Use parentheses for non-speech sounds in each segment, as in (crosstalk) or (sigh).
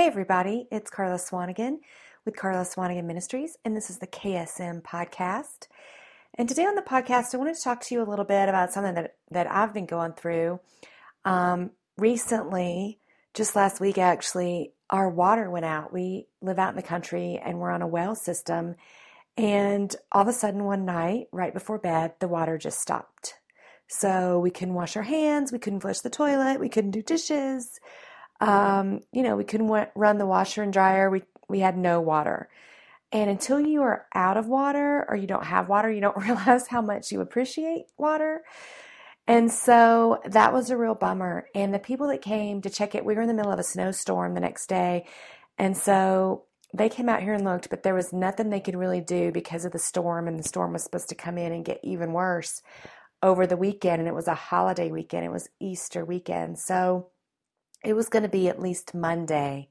Hey, everybody, it's Karla Swanigan with Karla Swanigan Ministries, and this is the KSM podcast. And today on the podcast, I wanted to talk to you a little bit about something that, that I've been going through. Um, recently, just last week actually, our water went out. We live out in the country and we're on a well system. And all of a sudden, one night, right before bed, the water just stopped. So we couldn't wash our hands, we couldn't flush the toilet, we couldn't do dishes. Um, you know, we couldn't w- run the washer and dryer. We we had no water. And until you are out of water or you don't have water, you don't (laughs) realize how much you appreciate water. And so that was a real bummer. And the people that came to check it, we were in the middle of a snowstorm the next day. And so they came out here and looked, but there was nothing they could really do because of the storm. And the storm was supposed to come in and get even worse over the weekend. And it was a holiday weekend, it was Easter weekend. So it was going to be at least Monday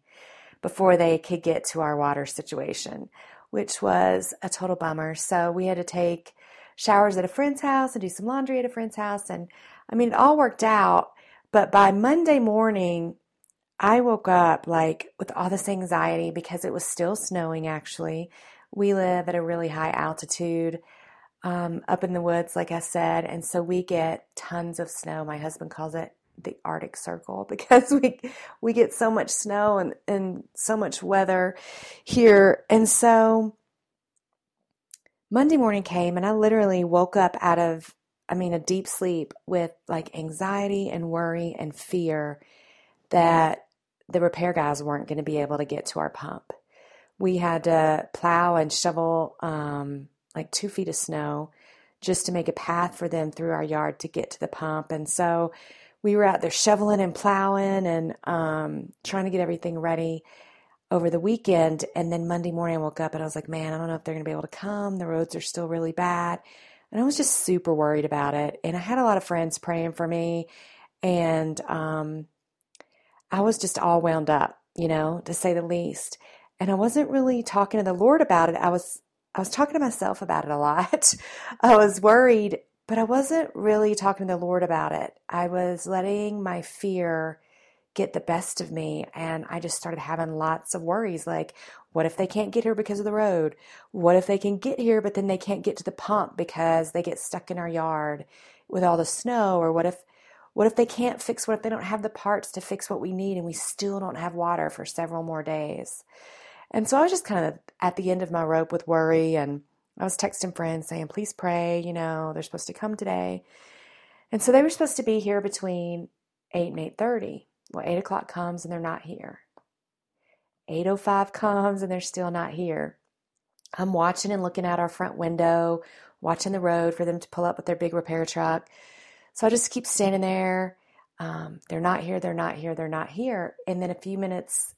before they could get to our water situation, which was a total bummer. So we had to take showers at a friend's house and do some laundry at a friend's house. And I mean, it all worked out. But by Monday morning, I woke up like with all this anxiety because it was still snowing actually. We live at a really high altitude um, up in the woods, like I said. And so we get tons of snow. My husband calls it the Arctic Circle (laughs) because we we get so much snow and, and so much weather here. And so Monday morning came and I literally woke up out of I mean a deep sleep with like anxiety and worry and fear that the repair guys weren't going to be able to get to our pump. We had to plow and shovel um, like two feet of snow just to make a path for them through our yard to get to the pump. And so we were out there shoveling and plowing and um, trying to get everything ready over the weekend. And then Monday morning, I woke up and I was like, man, I don't know if they're going to be able to come. The roads are still really bad. And I was just super worried about it. And I had a lot of friends praying for me. And um, I was just all wound up, you know, to say the least. And I wasn't really talking to the Lord about it. I was I was talking to myself about it a lot. (laughs) I was worried but I wasn't really talking to the Lord about it. I was letting my fear get the best of me. And I just started having lots of worries like, what if they can't get here because of the road? What if they can get here, but then they can't get to the pump because they get stuck in our yard with all the snow? Or what if, what if they can't fix, what if they don't have the parts to fix what we need and we still don't have water for several more days? And so I was just kind of at the end of my rope with worry and I was texting friends saying, please pray, you know, they're supposed to come today. And so they were supposed to be here between 8 and 8.30. Well, 8 o'clock comes and they're not here. 8.05 comes and they're still not here. I'm watching and looking out our front window, watching the road for them to pull up with their big repair truck. So I just keep standing there. Um, they're not here, they're not here, they're not here. And then a few minutes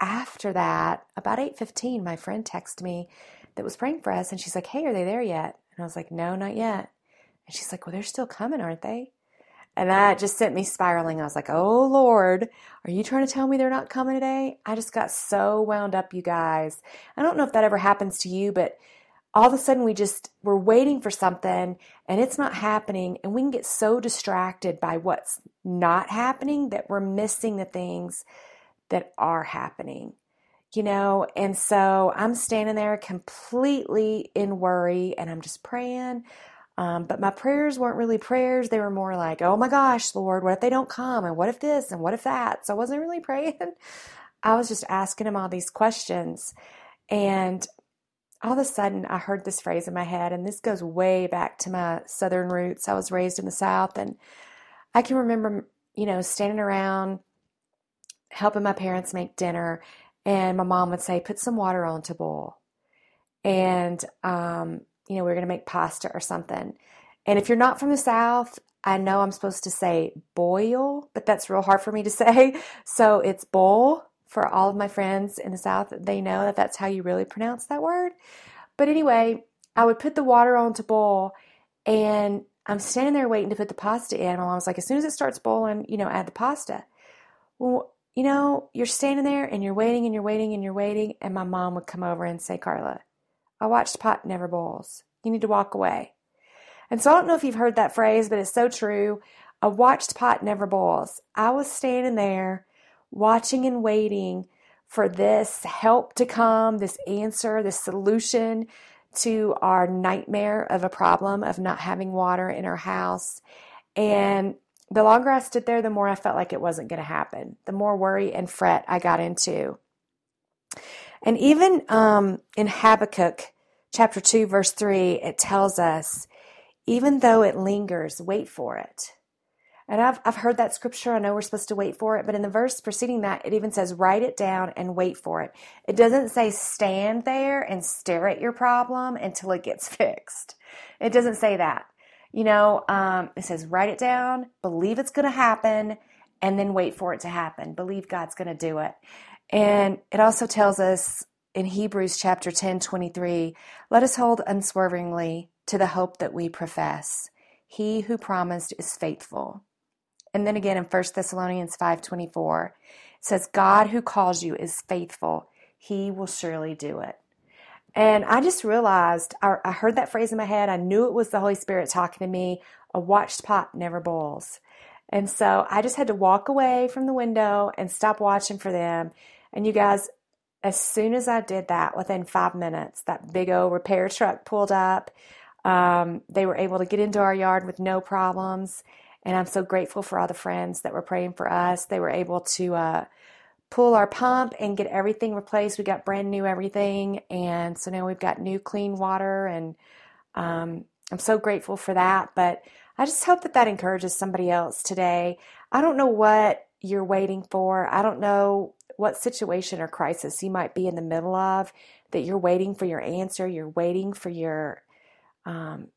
after that, about 8.15, my friend texted me that was praying for us. And she's like, Hey, are they there yet? And I was like, No, not yet. And she's like, Well, they're still coming, aren't they? And that just sent me spiraling. I was like, Oh Lord, are you trying to tell me they're not coming today? I just got so wound up, you guys. I don't know if that ever happens to you, but all of a sudden we just we're waiting for something and it's not happening and we can get so distracted by what's not happening that we're missing the things that are happening you know, and so I'm standing there completely in worry and I'm just praying. Um, but my prayers weren't really prayers. They were more like, oh my gosh, Lord, what if they don't come? And what if this? And what if that? So I wasn't really (laughs) praying. I was just asking him all these questions. And all of a sudden, I heard this phrase in my head. And this goes way back to my southern roots. I was raised in the South. And I can remember, you know, standing around helping my parents make dinner and my mom would say, put some water on to boil. And, um, you know, we are going to make pasta or something. And if you're not from the South, I know I'm supposed to say boil, but that's real hard for me to (laughs) say. So it's boil for all of my friends in the South. They know that that's how you really pronounce that word. But anyway, I would put the water on to boil and I'm standing there waiting to put the pasta in. My mom's like, as soon as it starts boiling, you know, add the pasta. Well, you know, you're standing there and you're waiting and you're waiting and you're waiting. And my mom would come over and say, Karla, I watched pot never boils. You need to walk away. And so I don't know if you've heard that phrase, but it's so true. A watched pot never boils. I was standing there watching and waiting for this help to come, this answer, this solution to our nightmare of a problem of not having water in our house. And the longer I stood there, the more I felt like it wasn't going to happen, the more worry and fret I got into. And even um, in Habakkuk chapter 2, verse 3, it tells us, even though it lingers, wait for it. And I've, I've heard that scripture. I know we're supposed to wait for it, but in the verse preceding that, it even says, write it down and wait for it. It doesn't say stand there and stare at your problem until it gets (laughs) fixed. It doesn't say that. You know, um, it says write it down, believe it's going to happen, and then wait for it to happen. Believe God's going to do it. And it also tells us in Hebrews chapter 10 23, let us hold unswervingly to the hope that we profess. He who promised is faithful. And then again in 1 Thessalonians 5:24, it says God who calls you is faithful. He will surely do it. And I just realized, I, I heard that phrase in my head. I knew it was the Holy Spirit talking to me. A watched pot never boils. And so I just had to walk away from the window and stop watching for them. And you guys, as soon as I did that, within five minutes, that big old repair truck pulled up. Um, they were able to get into our yard with no problems. And I'm so grateful for all the friends that were praying for us. They were able to uh, pull our pump and get everything replaced. We got brand new everything. And so now we've got new clean water. And um, I'm so grateful for that. But I just hope that that encourages somebody else today. I don't know what you're waiting for. I don't know what situation or crisis you might be in the middle of that you're waiting for your answer. You're waiting for your um,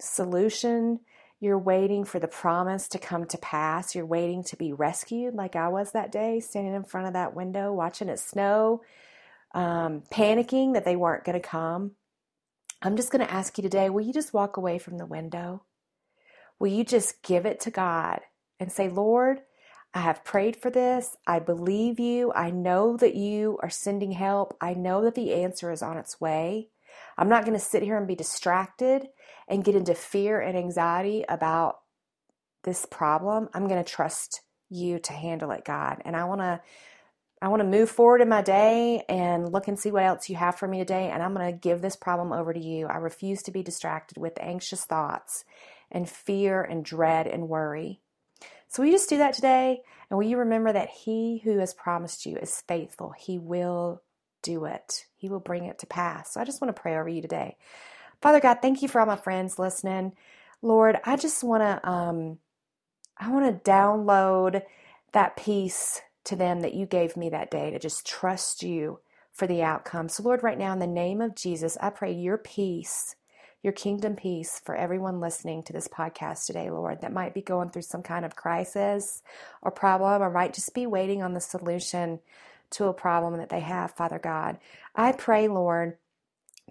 solution. You're waiting for the promise to come to pass. You're waiting to be rescued, like I was that day, standing in front of that window, watching it snow, um, panicking that they weren't going to come. I'm just going to ask you today will you just walk away from the window? Will you just give it to God and say, Lord, I have prayed for this. I believe you. I know that you are sending help. I know that the answer is on its way. I'm not going to sit here and be distracted and get into fear and anxiety about this problem. I'm going to trust you to handle it, God. And I want to I want to move forward in my day and look and see what else you have for me today and I'm going to give this problem over to you. I refuse to be distracted with anxious thoughts and fear and dread and worry. So will you just do that today? And will you remember that he who has promised you is faithful. He will do it. He will bring it to pass. So I just want to pray over you today. Father God, thank you for all my friends listening. Lord, I just want to um I want to download that peace to them that you gave me that day to just trust you for the outcome. So Lord, right now in the name of Jesus, I pray your peace, your kingdom peace for everyone listening to this podcast today, Lord, that might be going through some kind of crisis or problem or might just be waiting on the solution to a problem that they have, Father God. I pray, Lord,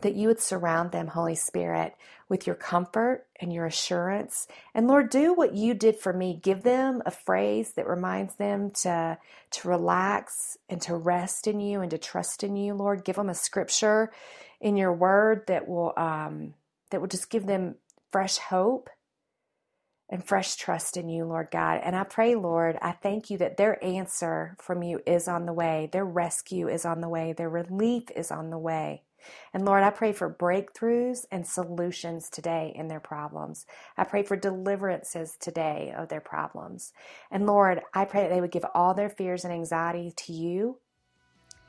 that you would surround them, Holy Spirit, with your comfort and your assurance. And Lord, do what you did for me. Give them a phrase that reminds them to, to relax and to rest in you and to trust in you, Lord. Give them a scripture in your word that will um, that will just give them fresh hope and fresh trust in you, Lord God. And I pray, Lord, I thank you that their answer from you is on the way, their rescue is on the way, their relief is on the way. And Lord, I pray for breakthroughs and solutions today in their problems. I pray for deliverances today of their problems. And Lord, I pray that they would give all their fears and anxiety to you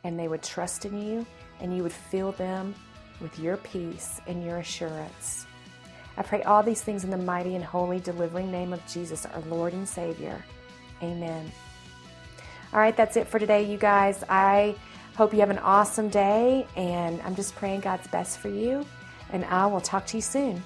and they would trust in you and you would fill them with your peace and your assurance. I pray all these things in the mighty and holy delivering name of Jesus, our Lord and Savior. Amen. All right, that's it for today, you guys. I hope you have an awesome day, and I'm just praying God's best for you, and I will talk to you soon.